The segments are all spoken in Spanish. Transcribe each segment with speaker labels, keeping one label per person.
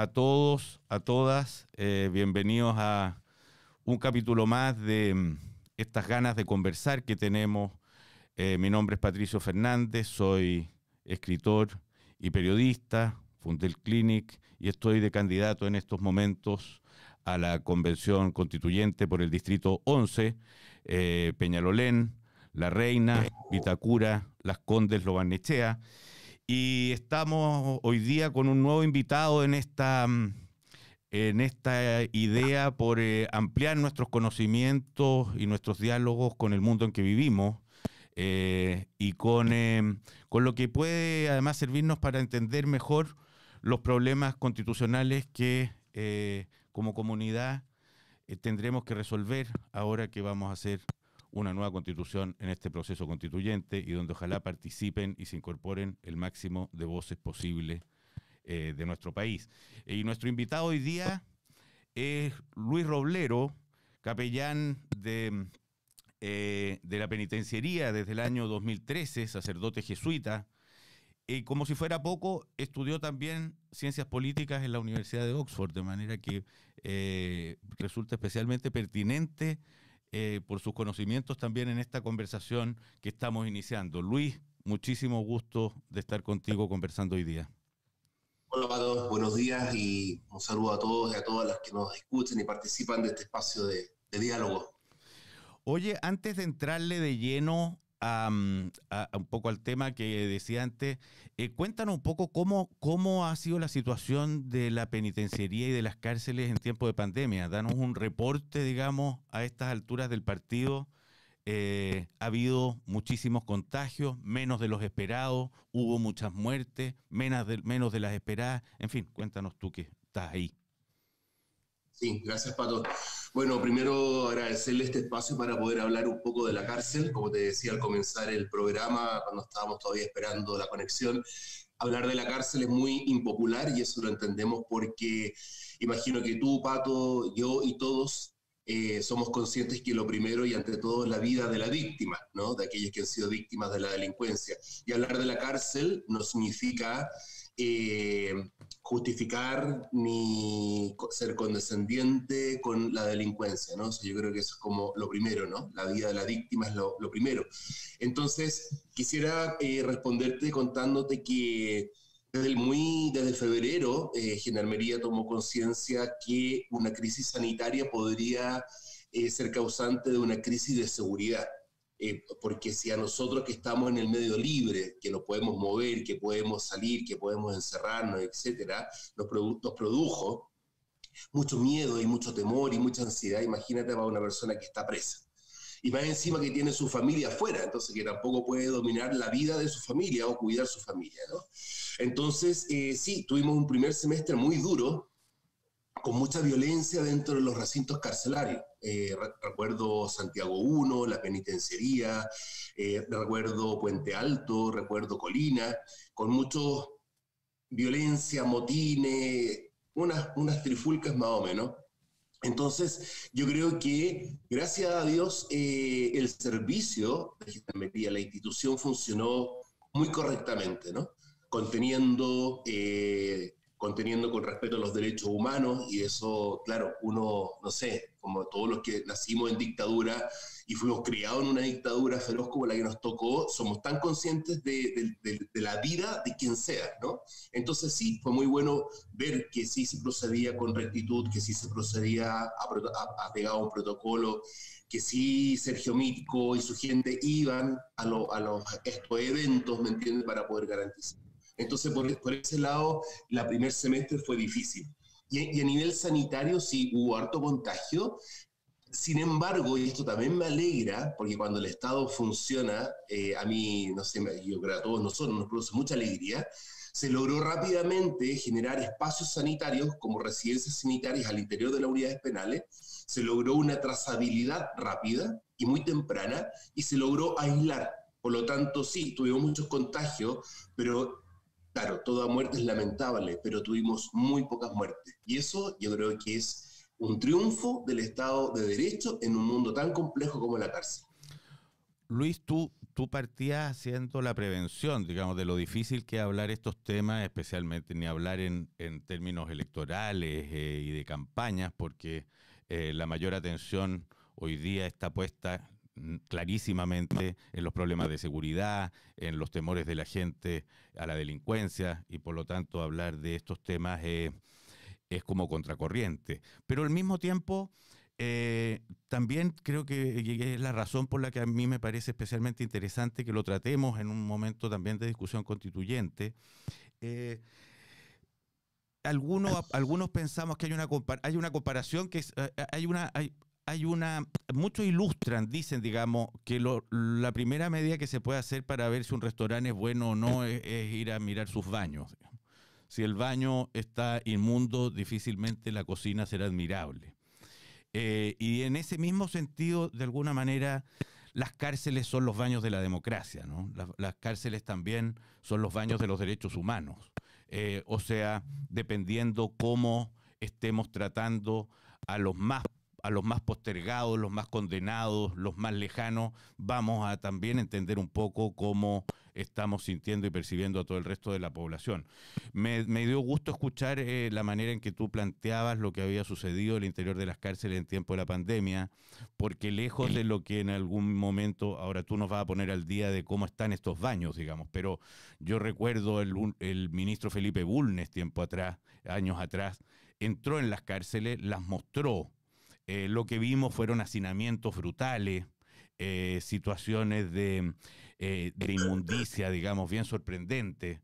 Speaker 1: a todos, a todas. Eh, bienvenidos a un capítulo más de mm, estas ganas de conversar que tenemos. Eh, mi nombre es Patricio Fernández, soy escritor y periodista, fundé el Clinic y estoy de candidato en estos momentos a la convención constituyente por el distrito 11, eh, Peñalolén, La Reina, Vitacura, Las Condes, Lobarnechea. Y estamos hoy día con un nuevo invitado en esta, mm, en esta idea por eh, ampliar nuestros conocimientos y nuestros diálogos con el mundo en que vivimos. Eh, y con, eh, con lo que puede además servirnos para entender mejor los problemas constitucionales que como comunidad tendremos que resolver ahora que vamos a hacer una nueva constitución en este proceso constituyente y donde ojalá participen y se incorporen el máximo de voces posible eh, de nuestro país. Y nuestro invitado hoy día es Luis Roblero, capellán de, eh, de la penitenciaría desde el año 2013, sacerdote jesuita. Y como si fuera poco, estudió también ciencias políticas en la Universidad de Oxford, de manera que eh, resulta especialmente pertinente eh, por sus conocimientos también en esta conversación que estamos iniciando. Luis, muchísimo gusto de estar contigo conversando hoy día.
Speaker 2: Hola a todos, buenos días y un saludo a todos y a todas las que nos escuchen y participan de este espacio de diálogo.
Speaker 1: Oye, antes de entrarle de lleno a, un poco al tema que decía antes, eh, cuéntanos un poco cómo, cómo ha sido la situación de la penitenciaría y de las cárceles en tiempo de pandemia. Danos un reporte, digamos, a estas alturas del partido. Eh, ha habido muchísimos contagios, menos de los esperados, hubo muchas muertes, menos de, menos de las esperadas. En fin, cuéntanos tú que estás ahí.
Speaker 2: Sí, gracias Pato. Bueno, primero agradecerle este espacio para poder hablar un poco de la cárcel. Como te decía al comenzar el programa, cuando estábamos todavía esperando la conexión, hablar de la cárcel es muy impopular y eso lo entendemos porque imagino que tú, Pato, yo y todos eh, somos conscientes que lo primero y ante todo es la vida de la víctima, ¿no? de aquellos que han sido víctimas de la delincuencia. Y hablar de la cárcel no significa eh, justificar ni ser condescendiente con la delincuencia, ¿no? yo creo que eso es como lo primero, ¿no? La vida de la víctima es lo, primero. Entonces, quisiera eh, responderte contándote que desde, muy, desde febrero, eh, Gendarmería tomó conciencia que una crisis sanitaria podría eh, ser causante de una crisis de seguridad. Eh, porque si a nosotros que estamos en el medio libre, que nos podemos mover, que podemos salir, que podemos encerrarnos, etcétera, nos, nos produjo mucho miedo y mucho temor y mucha ansiedad, imagínate para una persona que está presa. Y más encima que tiene su familia afuera, entonces que tampoco puede dominar la vida de su familia o cuidar su familia, ¿no? Entonces, eh, sí, tuvimos un primer semestre muy duro, con mucha violencia dentro de los recintos carcelarios. Eh, recuerdo Santiago I, la penitenciaría, eh, recuerdo Puente Alto, recuerdo Colina, con mucho violencia, motines, unas, unas trifulcas más o menos. Entonces, yo creo que, gracias a Dios, eh, el servicio de la institución funcionó muy correctamente, ¿no? Conteniendo conteniendo con respeto a los derechos humanos y eso, claro, uno, no sé, como todos los que nacimos en dictadura y fuimos criados en una dictadura feroz como la que nos tocó, somos tan conscientes de, la vida de quien sea, ¿no? Entonces sí, fue muy bueno ver que sí se procedía con rectitud, que sí se procedía a, a, pegar un protocolo, que sí Sergio Mítico y su gente iban a, a los, estos eventos, ¿me entiendes?, para poder garantizar. Entonces, por, ese lado, la primer semestre fue difícil. Y, a nivel sanitario sí hubo harto contagio. Sin embargo, y esto también me alegra, porque cuando el Estado funciona, eh, a mí, no sé, yo creo a todos nosotros nos produce mucha alegría, se logró rápidamente generar espacios sanitarios como residencias sanitarias al interior de las unidades penales, se logró una trazabilidad rápida y muy temprana y se logró aislar. Por lo tanto, sí, tuvimos muchos contagios, pero Claro, toda muerte es lamentable, pero tuvimos muy pocas muertes. Y eso yo creo que es un triunfo del Estado de Derecho en un mundo tan complejo como la cárcel.
Speaker 1: Luis, tú, tú partías haciendo la prevención, digamos, de lo difícil que es hablar estos temas, especialmente ni hablar en, términos electorales eh, y de campañas, porque eh, la mayor atención hoy día está puesta clarísimamente en los problemas de seguridad, en los temores de la gente a la delincuencia y por lo tanto hablar de estos temas es como contracorriente. Pero al mismo tiempo eh, también creo que es la razón por la que a mí me parece especialmente interesante que lo tratemos en un momento también de discusión constituyente. Eh, algunos, algunos pensamos que hay una, hay una comparación que eh, hay una... Hay, una, muchos ilustran, dicen, digamos, que la primera medida que se puede hacer para ver si un restaurante es bueno o no es, es ir a mirar sus baños. Si el baño está inmundo, difícilmente la cocina será admirable. Eh, y en ese mismo sentido, de alguna manera, las cárceles son los baños de la democracia, ¿no? Las, cárceles también son los baños de los derechos humanos. Eh, o sea, dependiendo cómo estemos tratando a los más a los más postergados, los más condenados, los más lejanos, vamos a también entender un poco cómo estamos sintiendo y percibiendo a todo el resto de la población. Me, dio gusto escuchar eh, la manera en que tú planteabas lo que había sucedido en el interior de las cárceles en tiempo de la pandemia, porque lejos de lo que en algún momento, ahora tú nos vas a poner al día de cómo están estos baños, digamos, pero yo recuerdo el, el ministro Felipe Bulnes tiempo atrás, años atrás, entró en las cárceles, las mostró. Eh, lo que vimos fueron hacinamientos brutales, eh, situaciones de, eh, de, inmundicia, digamos, bien sorprendentes,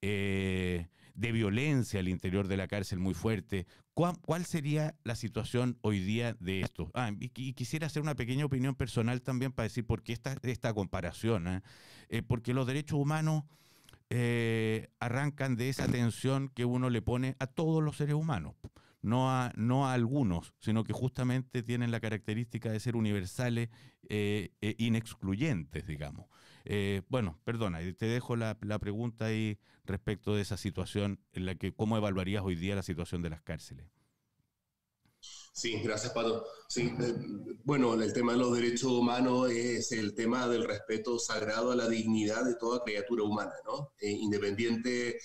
Speaker 1: de violencia al interior de la cárcel muy fuerte. ¿Cuál, sería la situación hoy día de esto? Ah, y, quisiera hacer una pequeña opinión personal también para decir por qué esta, esta comparación. porque los derechos humanos arrancan de esa tensión que uno le pone a todos los seres humanos no a, no a algunos, sino que justamente tienen la característica de ser universales e inexcluyentes, digamos. Eh, bueno, perdona, te dejo la, pregunta ahí respecto de esa situación, en la que cómo evaluarías hoy día la situación de las cárceles.
Speaker 2: Sí, gracias, Pato. Sí, bueno, el tema de los derechos humanos es el tema del respeto sagrado a la dignidad de toda criatura humana, ¿no? independiente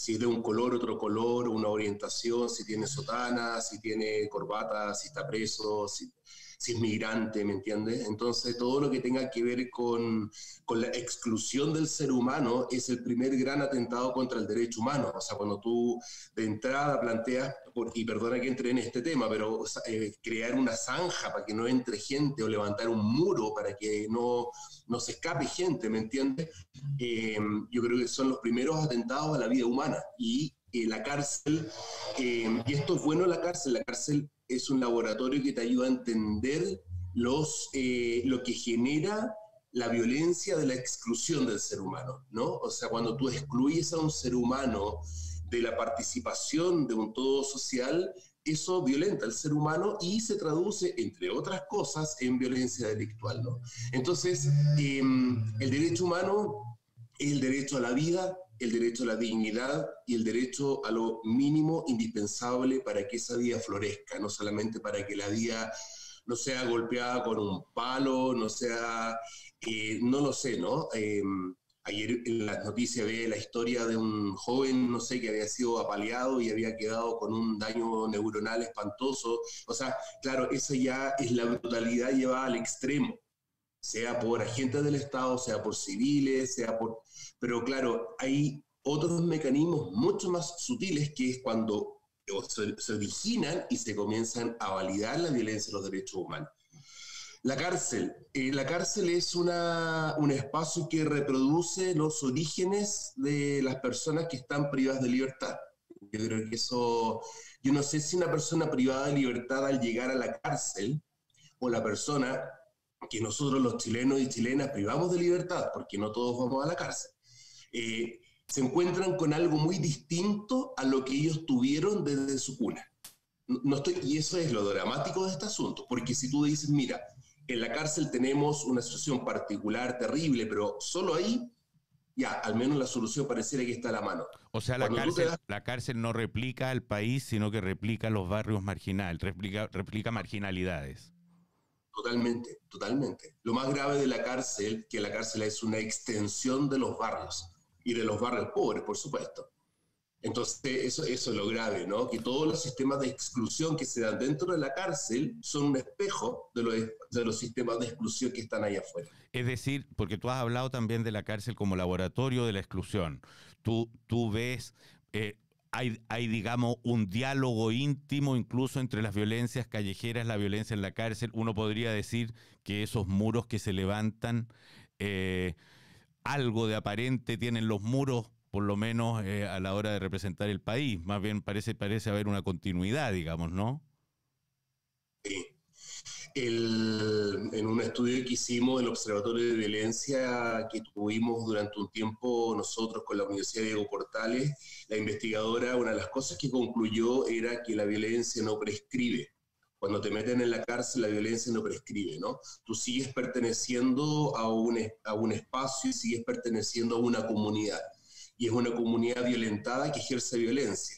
Speaker 2: si es de un color, otro color, una orientación, si tiene sotana, si tiene corbata, si está preso, si, si es migrante, ¿me entiendes? Entonces, todo lo que tenga que ver con, con, la exclusión del ser humano es el primer gran atentado contra el derecho humano. O sea, cuando tú de entrada planteas, y perdona que entre en este tema, pero eh, crear una zanja para que no entre gente o levantar un muro para que no, no se escape gente, ¿me entiendes? Eh, yo creo que son los primeros atentados a la vida humana. Y eh, la cárcel, y esto es bueno la cárcel, la cárcel es un laboratorio que te ayuda a entender los, eh, lo que genera la violencia de la exclusión del ser humano, ¿no? O sea, cuando tú excluyes a un ser humano de la participación de un todo social, eso violenta al ser humano y se traduce, entre otras cosas, en violencia delictual, ¿no? Entonces, em, el derecho humano es el derecho a la vida, el derecho a la dignidad y el derecho a lo mínimo indispensable para que esa vida florezca, no solamente para que la vida no sea golpeada con un palo, no sea, eh, no lo sé, ¿no? Em, ayer en las noticias ve la historia de un joven, no sé, que había sido apaleado y había quedado con un daño neuronal espantoso. O sea, claro, eso ya es la brutalidad llevada al extremo, sea por agentes del Estado, sea por civiles, sea por pero claro, hay otros mecanismos mucho más sutiles que es cuando se, originan y se comienzan a validar la violencia de los derechos humanos. La cárcel. Eh, la cárcel es una, un espacio que reproduce los orígenes de las personas que están privadas de libertad. Yo creo que eso, yo no sé si una persona privada de libertad al llegar a la cárcel o la persona que nosotros los chilenos y chilenas privamos de libertad, porque no todos vamos a la cárcel. Eh, se encuentran con algo muy distinto a lo que ellos tuvieron desde su cuna. No estoy, y eso es lo dramático de este asunto, porque si tú dices, mira, en la cárcel tenemos una situación particular, terrible, pero solo ahí, ya, al menos la solución pareciera que está a la mano.
Speaker 1: O sea, la cárcel, la cárcel no replica al país, sino que replica los barrios marginales, replica, replica marginalidades.
Speaker 2: Totalmente, totalmente. Lo más grave de la cárcel, que la cárcel es una extensión de los barrios y de los barrios pobres, por supuesto. Entonces, eso, eso es lo grave, ¿no? Que todos los sistemas de exclusión que se dan dentro de la cárcel son un espejo de los, de los sistemas de exclusión que están allá afuera.
Speaker 1: Es decir, porque tú has hablado también de la cárcel como laboratorio de la exclusión. Tú, tú ves, eh, hay, hay, digamos, un diálogo íntimo incluso entre las violencias callejeras, la violencia en la cárcel. Uno podría decir que esos muros que se levantan, eh, algo de aparente tienen los muros por lo menos eh, a la hora de representar el país. Más bien parece, parece haber una continuidad, digamos, ¿no?
Speaker 2: Sí. En un estudio que hicimos, el Observatorio de Violencia que tuvimos durante un tiempo nosotros con la Universidad Diego Portales, la investigadora, una de las cosas que concluyó era que la violencia no prescribe. Cuando te meten en la cárcel, la violencia no prescribe, ¿no? Tú sigues perteneciendo a un, a un espacio y sigues perteneciendo a una comunidad y es una comunidad violentada que ejerce violencia.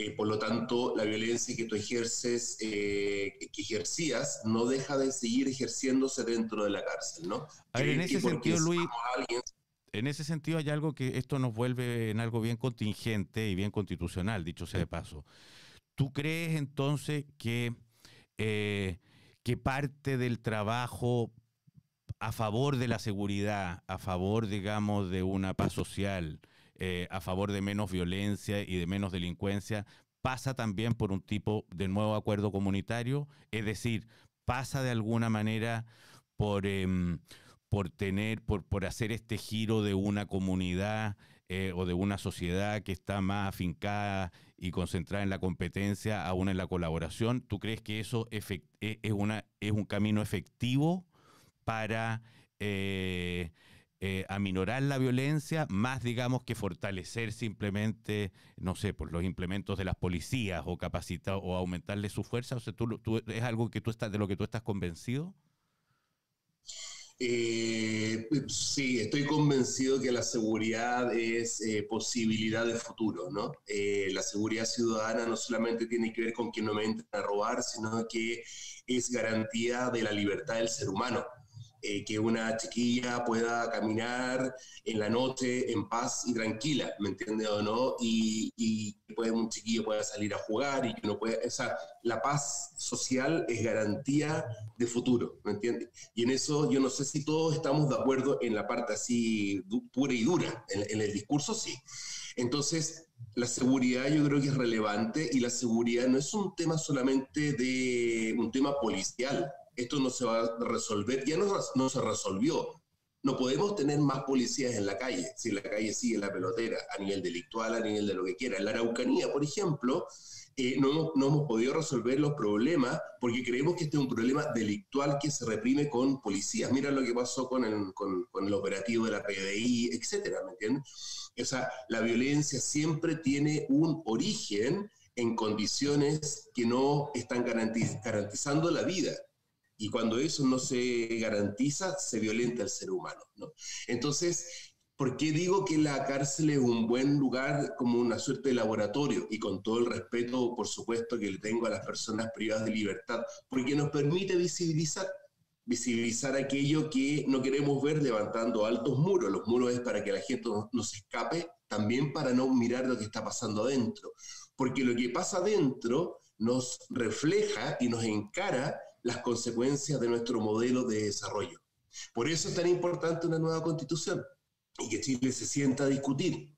Speaker 2: Eh, por lo tanto, la violencia que tú ejerces, eh, que ejercías, no deja de seguir ejerciéndose dentro de la cárcel, ¿no?
Speaker 1: A ver, en ese sentido, Luis, en ese sentido hay algo que esto nos vuelve en algo bien contingente y bien constitucional, dicho sea de paso. ¿Tú crees entonces que, eh, que parte del trabajo a favor de la seguridad, a favor, digamos, de una paz social, eh, a favor de menos violencia y de menos delincuencia, pasa también por un tipo de nuevo acuerdo comunitario, es decir, pasa de alguna manera por, em, por tener, por, por hacer este giro de una comunidad eh, o de una sociedad que está más afincada y concentrada en la competencia, aún en la colaboración. ¿Tú crees que eso es, e, es, una, es un camino efectivo para eh, eh, aminorar la violencia, más digamos que fortalecer simplemente, no sé, por los implementos de las policías o capacitar o aumentarle su fuerza? O sea, ¿tú, ¿es algo que tú estás, de lo que tú estás convencido?
Speaker 2: Eh, sí, estoy convencido que la seguridad es eh, posibilidad de futuro, ¿no? la seguridad ciudadana no solamente tiene que ver con que no me entren a robar, sino que es garantía de la libertad del ser humano. Eh, que una chiquilla pueda caminar en la noche en paz y tranquila, ¿me entiende o no? Y, y puede, un chiquillo pueda salir a jugar y que no puede, o sea, la paz social es garantía de futuro, ¿me entiende? Y en eso yo no sé si todos estamos de acuerdo en la parte así pura y dura, en, en el discurso sí. Entonces, la seguridad yo creo que es relevante y la seguridad no es un tema solamente de un tema policial, esto no se va a resolver, ya no, se resolvió. No podemos tener más policías en la calle, si la calle sigue la pelotera, a nivel delictual, a nivel de lo que quiera. En la Araucanía, por ejemplo, eh, no, no, hemos podido resolver los problemas porque creemos que este es un problema delictual que se reprime con policías. Mira lo que pasó con el, con el operativo de la PDI, etcétera, ¿me entiendes? O sea, la violencia siempre tiene un origen en condiciones que no están garantizando la vida y cuando eso no se garantiza, se violenta al ser humano. ¿no? Entonces, ¿por qué digo que la cárcel es un buen lugar como una suerte de laboratorio? Y con todo el respeto, por supuesto, que le tengo a las personas privadas de libertad, porque nos permite visibilizar visibilizar aquello que no queremos ver levantando altos muros. Los muros es para que la gente no, se escape, también para no mirar lo que está pasando adentro. Porque lo que pasa adentro nos refleja y nos encara las consecuencias de nuestro modelo de desarrollo. Por eso es tan importante una nueva constitución y que Chile se sienta a discutir.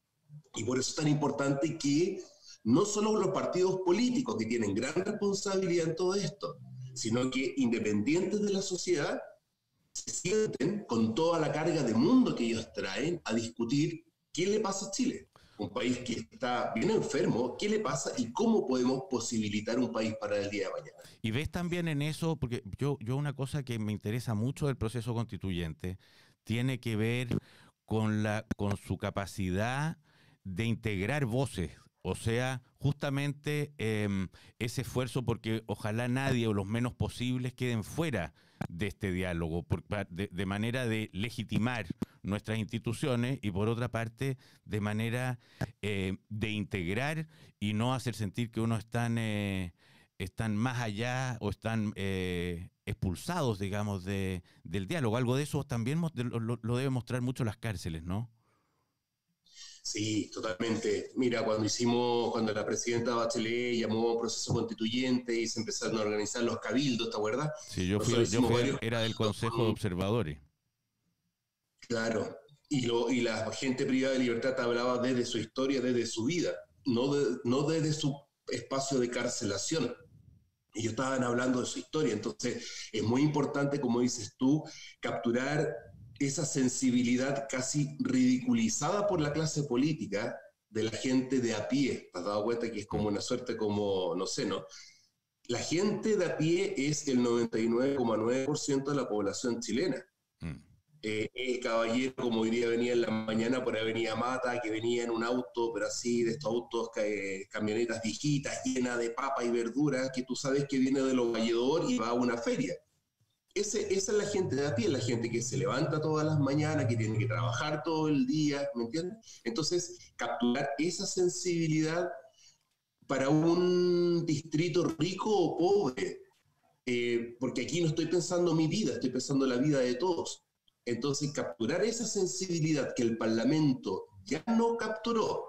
Speaker 2: Y por eso es tan importante que no solo los partidos políticos que tienen gran responsabilidad en todo esto, sino que independientes de la sociedad se sienten con toda la carga de mundo que ellos traen a discutir qué le pasa a Chile un país que está bien enfermo, ¿qué le pasa y cómo podemos posibilitar un país para el día de mañana?
Speaker 1: Y ves también en eso, porque yo, yo una cosa que me interesa mucho del proceso constituyente tiene que ver con, la, con su capacidad de integrar voces, o sea, justamente em, ese esfuerzo porque ojalá nadie o los menos posibles queden fuera de este diálogo, de, manera de legitimar nuestras instituciones y por otra parte de manera eh, de integrar y no hacer sentir que uno está eh, están más allá o están eh, expulsados, digamos, de, del diálogo. Algo de eso también lo, lo debe mostrar mucho las cárceles, ¿no?
Speaker 2: Sí, totalmente. Mira, cuando hicimos, cuando la presidenta Bachelet llamó a un proceso constituyente y se empezaron a organizar los cabildos, ¿te acuerdas?
Speaker 1: Sí, yo fui, yo fui era del Consejo de Observadores.
Speaker 2: Claro, y, lo, y la gente privada de libertad hablaba desde su historia, desde su vida, no, no desde su espacio de carcelación. Ellos estaban hablando de su historia, entonces es muy importante, como dices tú, capturar esa sensibilidad casi ridiculizada por la clase política de la gente de a pie. ¿Te has dado cuenta que es como una suerte como, no sé, ¿no? La gente de a pie es el 99,9% de la población chilena. Mm. Eh, el caballero, como diría, venía en la mañana por Avenida Mata, que venía en un auto, pero así, de estos autos, eh, camionetas viejitas, llenas de papa y verduras, que tú sabes que viene de los valledor y va a una feria esa es la gente de a pie, la gente que se levanta todas las mañanas, que tiene que trabajar todo el día, ¿me entiendes? Entonces, capturar esa sensibilidad para un distrito rico o pobre, eh, porque aquí no estoy pensando mi vida, estoy pensando la vida de todos. Entonces, capturar esa sensibilidad que el Parlamento ya no capturó,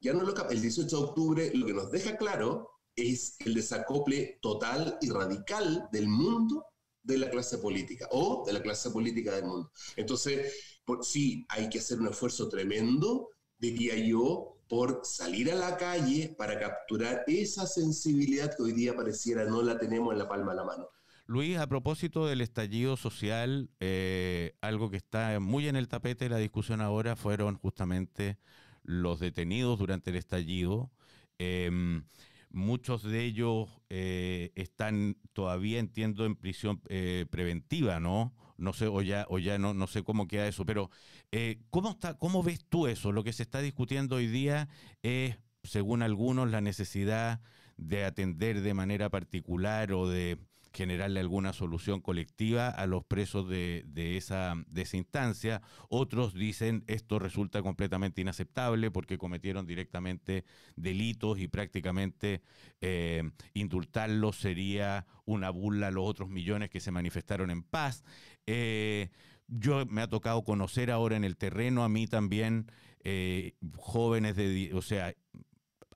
Speaker 2: ya no lo el 18 de octubre lo que nos deja claro es el desacople total y radical del mundo de la clase política o de la clase política del mundo. Entonces, por, sí, hay que hacer un esfuerzo tremendo, diría yo, por salir a la calle para capturar esa sensibilidad que hoy día pareciera no la tenemos en la palma de la mano.
Speaker 1: Luis, a propósito del estallido social, eh, algo que está muy en el tapete de la discusión ahora fueron justamente los detenidos durante el estallido. Em, Muchos de ellos eh, están todavía, entiendo, en prisión eh, preventiva, ¿no? No sé, o ya, o ya no, no sé cómo queda eso, pero eh, ¿cómo, está, ¿cómo ves tú eso? Lo que se está discutiendo hoy día es, según algunos, la necesidad de atender de manera particular o de generarle alguna solución colectiva a los presos de, esa, instancia. Otros dicen esto resulta completamente inaceptable porque cometieron directamente delitos y prácticamente eh, indultarlos sería una burla a los otros millones que se manifestaron en paz. Eh, yo me ha tocado conocer ahora en el terreno a mí también eh, jóvenes de, o sea,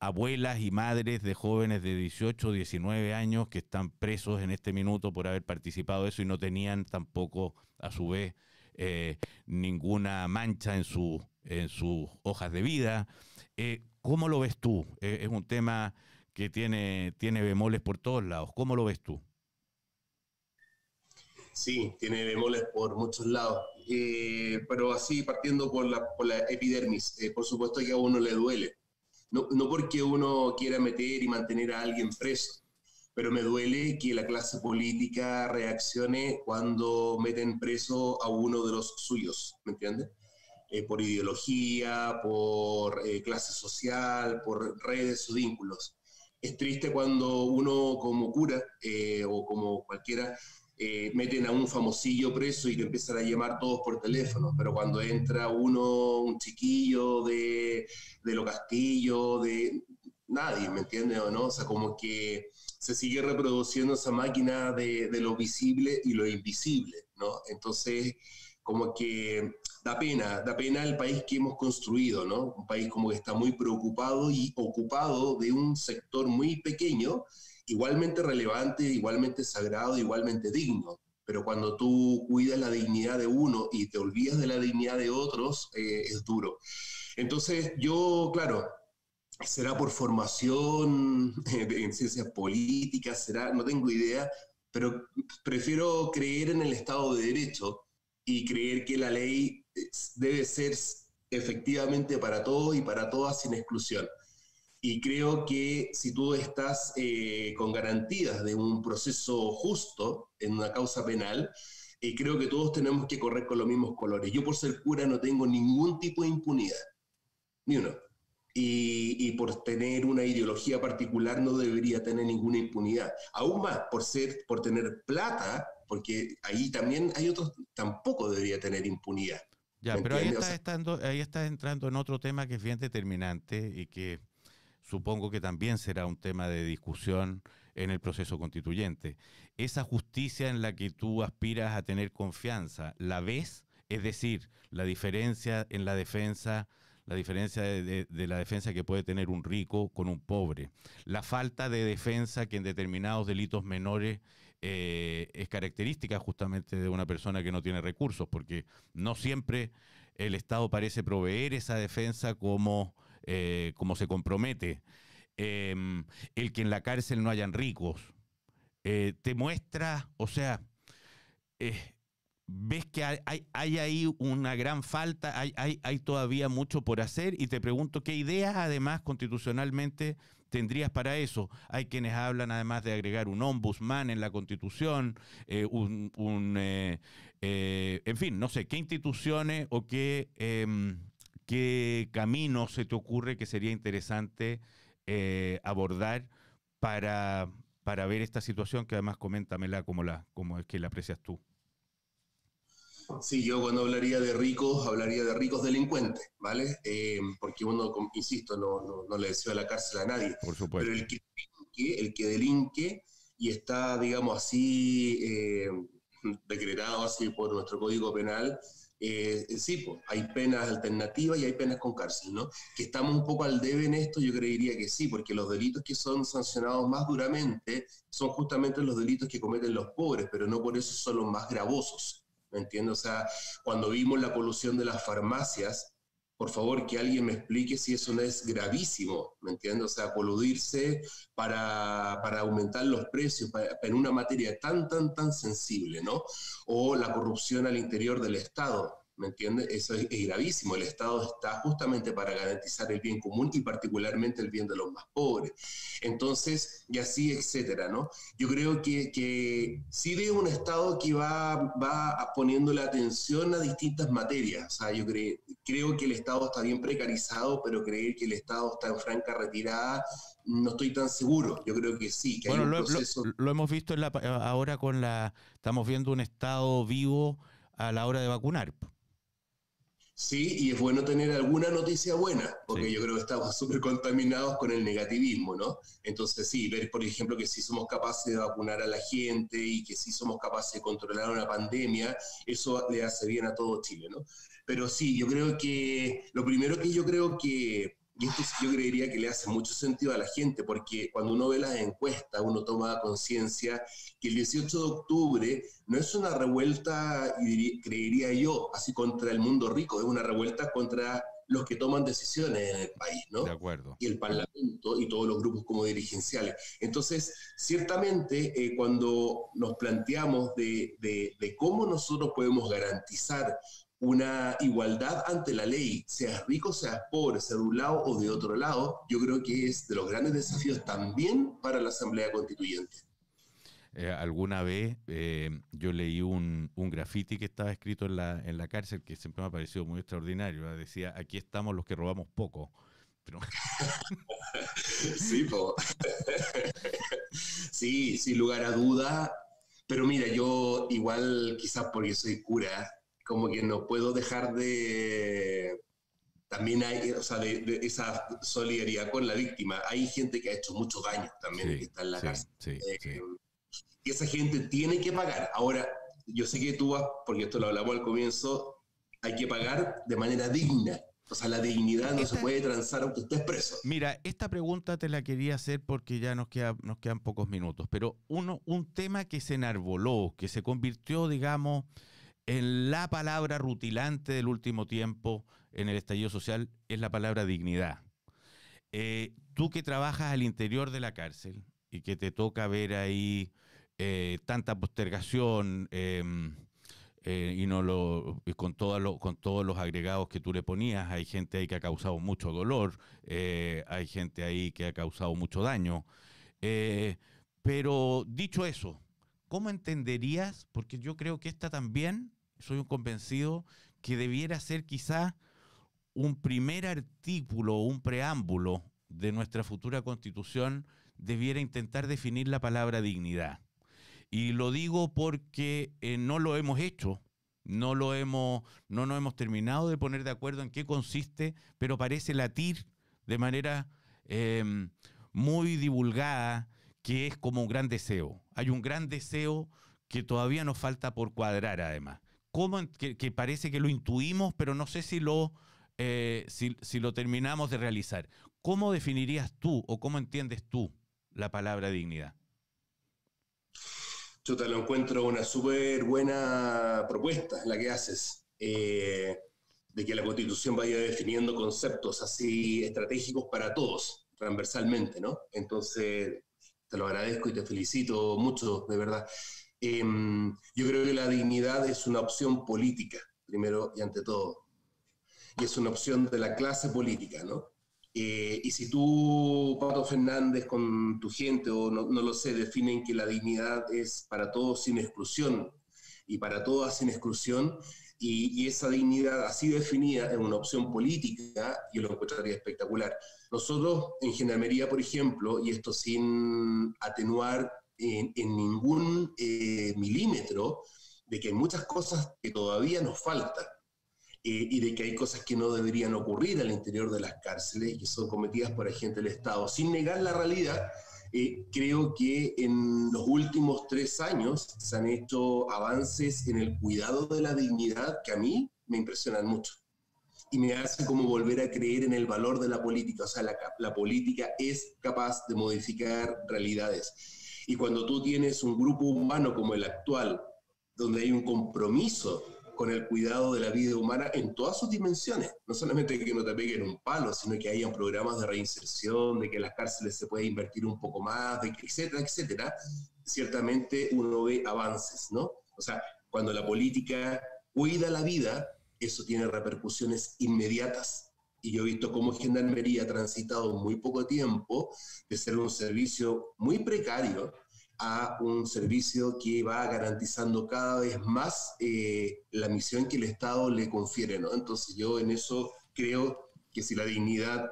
Speaker 1: abuelas y madres de jóvenes de 18 o 19 años que están presos en este minuto por haber participado de eso y no tenían tampoco, a su vez, eh, ninguna mancha en, su, en sus hojas de vida. Eh, ¿Cómo lo ves tú? Eh, es un tema que tiene, tiene bemoles por todos lados. ¿Cómo lo ves tú?
Speaker 2: Sí, tiene bemoles por muchos lados, pero así partiendo por la, por la epidermis, por supuesto que a uno le duele no, no porque uno quiera meter y mantener a alguien preso, pero me duele que la clase política reaccione cuando meten preso a uno de los suyos, ¿me entiendes? Eh, por ideología, por eh, clase social, por redes o vínculos. Es triste cuando uno como cura eh, o como cualquiera eh, meten a un famosillo preso y le empiezan a llamar todos por teléfono, pero cuando entra uno, un chiquillo de, de lo castillo, de nadie, ¿me entiende o no? O sea, como que se sigue reproduciendo esa máquina de, de lo visible y lo invisible, ¿no? Entonces, como que da pena, da pena el país que hemos construido, ¿no? Un país como que está muy preocupado y ocupado de un sector muy pequeño igualmente relevante, igualmente sagrado, igualmente digno. Pero cuando tú cuidas la dignidad de uno y te olvidas de la dignidad de otros, eh, es duro. Entonces yo, claro, será por formación en ciencias políticas, será, no tengo idea, pero prefiero creer en el Estado de Derecho y creer que la ley debe ser efectivamente para todos y para todas sin exclusión. Y creo que si tú estás eh, con garantías de un proceso justo en una causa penal, eh, creo que todos tenemos que correr con los mismos colores. Yo por ser cura no tengo ningún tipo de impunidad, ni uno. Y, y, por tener una ideología particular no debería tener ninguna impunidad. Aún más, por, ser, por tener plata, porque ahí también hay otros, tampoco debería tener impunidad.
Speaker 1: Ya, pero ahí está, estando, ahí está entrando en otro tema que es bien determinante y que supongo que también será un tema de discusión en el proceso constituyente. Esa justicia en la que tú aspiras a tener confianza, ¿la ves? Es decir, la diferencia en la defensa la diferencia de, la defensa que puede tener un rico con un pobre, la falta de defensa que en determinados delitos menores eh, es característica justamente de una persona que no tiene recursos, porque no siempre el Estado parece proveer esa defensa como, eh, como se compromete. Em, el que en la cárcel no hayan ricos, eh, te muestra, o sea, ves que hay, hay, ahí una gran falta, hay, hay, hay, todavía mucho por hacer y te pregunto qué ideas además constitucionalmente tendrías para eso. Hay quienes hablan además de agregar un ombudsman en la constitución, eh, un, eh, eh, en fin, no sé, qué instituciones o qué, em, qué camino se te ocurre que sería interesante abordar para, para ver esta situación que además coméntamela como, la, como es que la aprecias tú.
Speaker 2: Sí, yo cuando hablaría de ricos, hablaría de ricos delincuentes, ¿vale? Eh, porque uno, insisto, no, no, le deseo a la cárcel a nadie.
Speaker 1: Por supuesto.
Speaker 2: Pero el que delinque, el que delinque y está, digamos así, eh, decretado así por nuestro Código Penal, eh, sí, pues, hay penas alternativas y hay penas con cárcel, ¿no? Que estamos un poco al debe en esto, yo creería que sí, porque los delitos que son sancionados más duramente son justamente los delitos que cometen los pobres, pero no por eso son los más gravosos. ¿me entiendes? O sea, cuando vimos la polución de las farmacias, por favor que alguien me explique si eso no es gravísimo, ¿me entiendes? O sea, coludirse para, aumentar los precios en una materia tan, tan, tan sensible, ¿no? O la corrupción al interior del Estado. ¿Me entiendes? Eso es, gravísimo. El Estado está justamente para garantizar el bien común y particularmente el bien de los más pobres. Entonces, y así, etcétera, ¿no? Yo creo que, que sí veo un Estado que va, va poniendo la atención a distintas materias. O sea, yo creo que el Estado está bien precarizado, pero creer que el Estado está en franca retirada no estoy tan seguro. Yo creo que sí. Que
Speaker 1: bueno, lo, hemos visto en la, ahora con la. Estamos viendo un Estado vivo a la hora de vacunar.
Speaker 2: Sí, y es bueno tener alguna noticia buena, porque yo creo que estamos súper contaminados con el negativismo, ¿no? Entonces, sí, ver, por ejemplo, que si somos capaces de vacunar a la gente y que si somos capaces de controlar una pandemia, eso le hace bien a todo Chile, ¿no? Pero sí, yo creo que lo primero que yo creo que y esto yo creería que le hace mucho sentido a la gente, porque cuando uno ve las encuestas, uno toma conciencia que el 18 de octubre no es una revuelta, creería yo, así contra el mundo rico, es una revuelta contra los que toman decisiones en el país, ¿no?
Speaker 1: De acuerdo.
Speaker 2: Y el Parlamento y todos los grupos como dirigenciales. Entonces, ciertamente, eh, cuando nos planteamos de, de cómo nosotros podemos garantizar una igualdad ante la ley, seas rico, seas pobre, sea de un lado o de otro lado, yo creo que es de los grandes desafíos también para la Asamblea Constituyente.
Speaker 1: Eh, alguna vez eh, yo leí un, un graffiti que estaba escrito en la, en la cárcel que siempre me ha parecido muy extraordinario. Decía, aquí estamos los que robamos poco.
Speaker 2: sí, sí, sin lugar a duda. Pero mira, yo igual, quizás porque soy cura, como que no puedo dejar de... También hay, o sea, de, esa solidaridad con la víctima. Hay gente que ha hecho mucho daño también, que está en la casa. Eh, y esa gente tiene que pagar. Ahora, yo sé que tú vas, porque esto lo hablamos al comienzo, hay que pagar de manera digna. O sea, la dignidad no se puede transar aunque estés preso.
Speaker 1: Mira, esta pregunta te la quería hacer porque ya nos, queda, nos quedan pocos minutos, pero uno, un tema que se enarboló, que se convirtió, digamos, en la palabra rutilante del último tiempo en el estallido social es la palabra dignidad. Eh, tú que trabajas al interior de la cárcel y que te toca ver ahí eh, tanta postergación em, eh, y no lo con, con todos los agregados que tú le ponías, hay gente ahí que ha causado mucho dolor, hay gente ahí que ha causado mucho daño. pero dicho eso, ¿cómo entenderías? Porque yo creo que esta también soy un convencido que debiera ser quizá un primer artículo, un preámbulo de nuestra futura constitución, debiera intentar definir la palabra dignidad. Y lo digo porque eh, no lo hemos hecho, no lo hemos, no nos hemos terminado de poner de acuerdo en qué consiste, pero parece latir de manera em, muy divulgada, que es como un gran deseo. Hay un gran deseo que todavía nos falta por cuadrar además. ¿Cómo, que, parece que lo intuimos, pero no sé si lo, eh, si, lo terminamos de realizar. ¿Cómo definirías tú o cómo entiendes tú la palabra dignidad?
Speaker 2: Yo te lo encuentro una súper buena propuesta la que haces, eh, de que la constitución vaya definiendo conceptos así estratégicos para todos, transversalmente, ¿no? Entonces, te lo agradezco y te felicito mucho, de verdad. Em, yo creo que la dignidad es una opción política, primero y ante todo. Y es una opción de la clase política, ¿no? Eh, y si tú, Pato Fernández, con tu gente, o no, no, lo sé, definen que la dignidad es para todos sin exclusión y para todas sin exclusión, y, y esa dignidad así definida es una opción política, yo lo encontraría espectacular. Nosotros en Gendarmería, por ejemplo, y esto sin atenuar en, ningún eh, milímetro de que hay muchas cosas que todavía nos faltan eh, y de que hay cosas que no deberían ocurrir al interior de las cárceles y que son cometidas por agentes del Estado. Sin negar la realidad, eh, creo que en los últimos tres años se han hecho avances en el cuidado de la dignidad que a mí me impresionan mucho y me hace como volver a creer en el valor de la política. O sea, la, la política es capaz de modificar realidades. Y cuando tú tienes un grupo humano como el actual, donde hay un compromiso con el cuidado de la vida humana en todas sus dimensiones, no solamente que no te peguen un palo, sino que hayan programas de reinserción, de que en las cárceles se puede invertir un poco más, de que, etcétera, etcétera, ciertamente uno ve avances, ¿no? O sea, cuando la política cuida la vida, eso tiene repercusiones inmediatas y yo he visto cómo Gendarmería ha transitado muy poco tiempo de ser un servicio muy precario a un servicio que va garantizando cada vez más eh, la misión que el Estado le confiere, ¿no? Entonces yo en eso creo que si la dignidad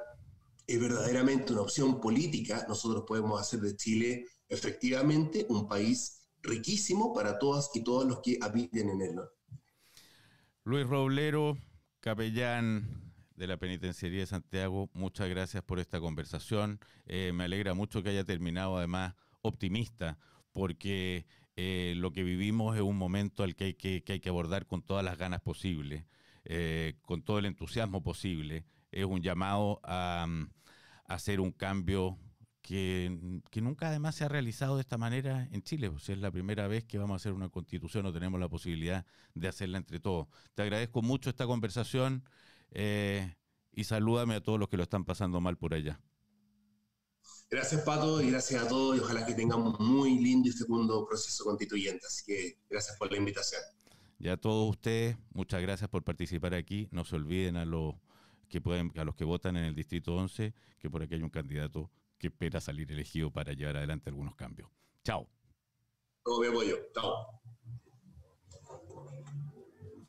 Speaker 2: es verdaderamente una opción política, nosotros podemos hacer de Chile efectivamente un país riquísimo para todas y todos los que habiten en él, ¿no?
Speaker 1: Luis Roblero, capellán de la Penitenciaría de Santiago, muchas gracias por esta conversación. Eh, me alegra mucho que haya terminado además optimista, porque eh, lo que vivimos es un momento al que hay que, abordar con todas las ganas posibles, eh, con todo el entusiasmo posible. Es un llamado a, hacer un cambio que, nunca además se ha realizado de esta manera en Chile. Pues es la primera vez que vamos a hacer una constitución o tenemos la posibilidad de hacerla entre todos. Te agradezco mucho esta conversación. Eh, y salúdame a todos los que lo están pasando mal por allá.
Speaker 2: Gracias, Pato, y gracias a todos, y ojalá que tengamos muy lindo y segundo proceso constituyente. Así que gracias por la invitación.
Speaker 1: Ya a todos ustedes, muchas gracias por participar aquí. No se olviden a los que pueden, a los que votan en el distrito 11, que por aquí hay un candidato que espera salir elegido para llevar adelante algunos cambios. Chao.
Speaker 2: Todo apoyo. Chao.